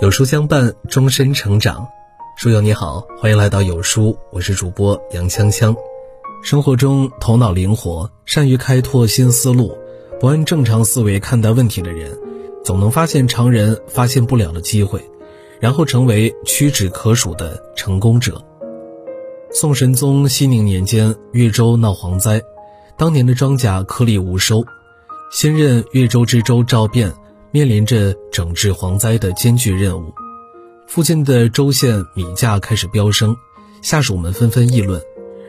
有书相伴，终身成长。书友你好，欢迎来到有书，我是主播杨锵锵。生活中头脑灵活、善于开拓新思路、不按正常思维看待问题的人，总能发现常人发现不了的机会，然后成为屈指可数的成功者。宋神宗熙宁年间，越州闹蝗灾，当年的庄稼颗粒无收，新任越州知州赵汴面临着整治蝗灾的艰巨任务。附近的州县米价开始飙升，下属们纷纷议论，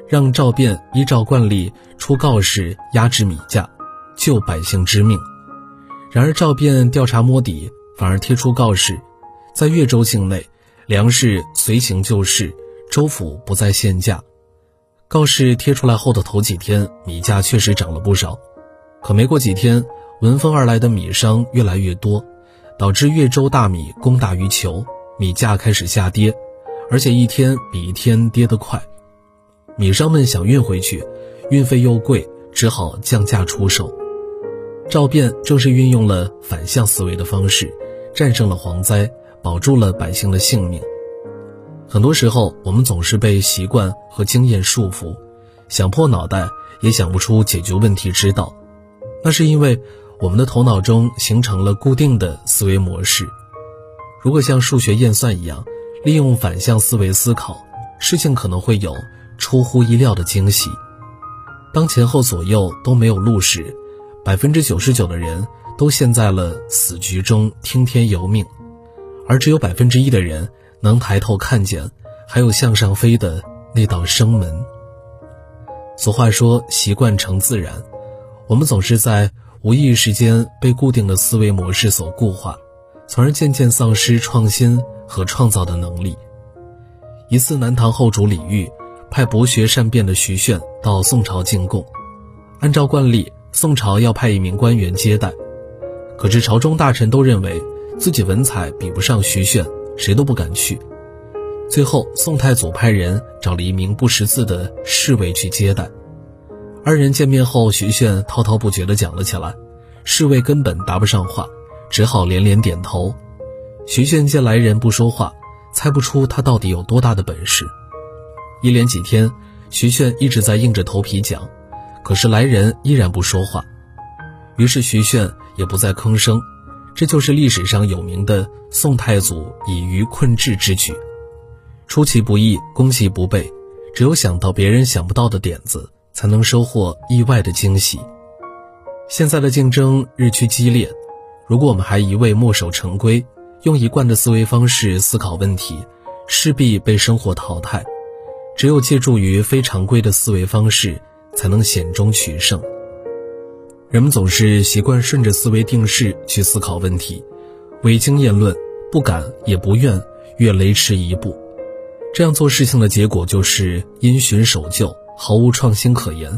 让赵汴依照惯例出告示压制米价，救百姓之命。然而赵汴调查摸底，反而贴出告示，在越州境内，粮食随行就市。州府不再限价，告示贴出来后的头几天，米价确实涨了不少。可没过几天，闻风而来的米商越来越多，导致越州大米供大于求，米价开始下跌，而且一天比一天跌得快。米商们想运回去，运费又贵，只好降价出售。赵汴正是运用了反向思维的方式，战胜了蝗灾，保住了百姓的性命。很多时候，我们总是被习惯和经验束缚，想破脑袋也想不出解决问题之道。那是因为我们的头脑中形成了固定的思维模式。如果像数学验算一样，利用反向思维思考，事情可能会有出乎意料的惊喜。当前后左右都没有路时，百分之九十九的人都陷在了死局中听天由命，而只有百分之一的人。能抬头看见，还有向上飞的那道生门。俗话说“习惯成自然”，我们总是在无意识间被固定的思维模式所固化，从而渐渐丧失创新和创造的能力。一次，南唐后主李煜派博学善辩的徐铉到宋朝进贡，按照惯例，宋朝要派一名官员接待，可是朝中大臣都认为自己文采比不上徐铉。谁都不敢去。最后，宋太祖派人找了一名不识字的侍卫去接待。二人见面后，徐铉滔滔不绝地讲了起来，侍卫根本答不上话，只好连连点头。徐铉见来人不说话，猜不出他到底有多大的本事。一连几天，徐铉一直在硬着头皮讲，可是来人依然不说话。于是徐铉也不再吭声。这就是历史上有名的宋太祖以愚困智之举，出其不意，攻其不备，只有想到别人想不到的点子，才能收获意外的惊喜。现在的竞争日趋激烈，如果我们还一味墨守成规，用一贯的思维方式思考问题，势必被生活淘汰。只有借助于非常规的思维方式，才能险中取胜。人们总是习惯顺着思维定势去思考问题，唯经验论，不敢也不愿越雷池一步。这样做事情的结果就是因循守旧，毫无创新可言。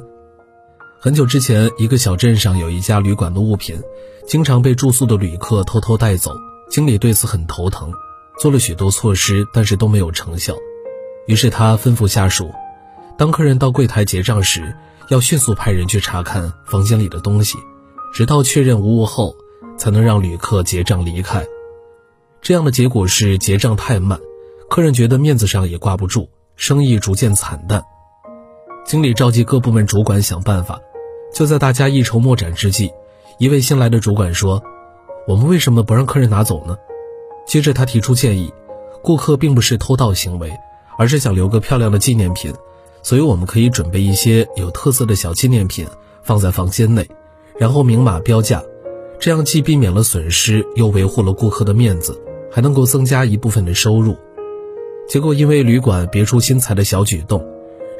很久之前，一个小镇上有一家旅馆的物品，经常被住宿的旅客偷偷带走，经理对此很头疼，做了许多措施，但是都没有成效。于是他吩咐下属，当客人到柜台结账时。要迅速派人去查看房间里的东西，直到确认无误后，才能让旅客结账离开。这样的结果是结账太慢，客人觉得面子上也挂不住，生意逐渐惨淡。经理召集各部门主管想办法，就在大家一筹莫展之际，一位新来的主管说：“我们为什么不让客人拿走呢？”接着他提出建议：“顾客并不是偷盗行为，而是想留个漂亮的纪念品。”所以我们可以准备一些有特色的小纪念品放在房间内，然后明码标价，这样既避免了损失，又维护了顾客的面子，还能够增加一部分的收入。结果因为旅馆别出心裁的小举动，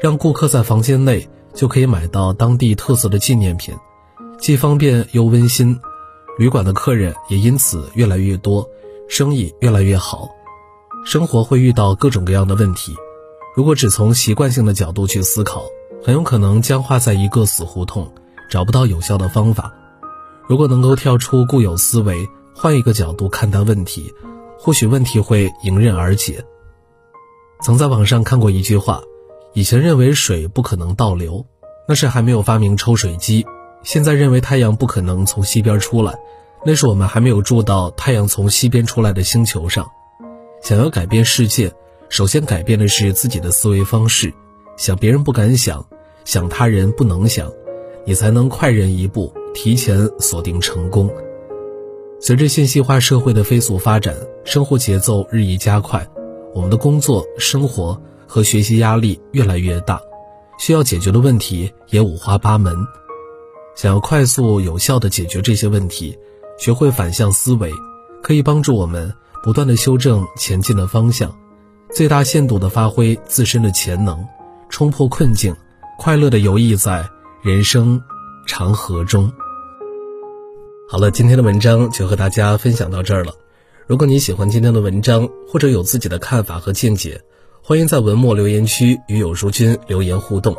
让顾客在房间内就可以买到当地特色的纪念品，既方便又温馨，旅馆的客人也因此越来越多，生意越来越好。生活会遇到各种各样的问题。如果只从习惯性的角度去思考，很有可能僵化在一个死胡同，找不到有效的方法。如果能够跳出固有思维，换一个角度看待问题，或许问题会迎刃而解。曾在网上看过一句话：以前认为水不可能倒流，那是还没有发明抽水机；现在认为太阳不可能从西边出来，那是我们还没有住到太阳从西边出来的星球上。想要改变世界，首先改变的是自己的思维方式，想别人不敢想，想他人不能想，你才能快人一步，提前锁定成功。随着信息化社会的飞速发展，生活节奏日益加快，我们的工作、生活和学习压力越来越大。需要解决的问题也五花八门，想要快速有效地解决这些问题，学会反向思维，可以帮助我们不断地修正前进的方向，最大限度地发挥自身的潜能，冲破困境，快乐地游弋在人生长河中。好了，今天的文章就和大家分享到这儿了。如果你喜欢今天的文章，或者有自己的看法和见解。欢迎在文末留言区与有书君留言互动。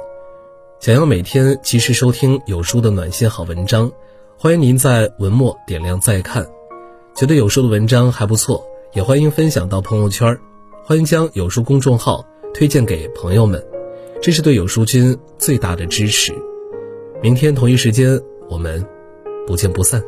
想要每天及时收听有书的暖心好文章，欢迎您在文末点亮再看。觉得有书的文章还不错，也欢迎分享到朋友圈。欢迎将有书公众号推荐给朋友们，这是对有书君最大的支持。明天同一时间，我们不见不散。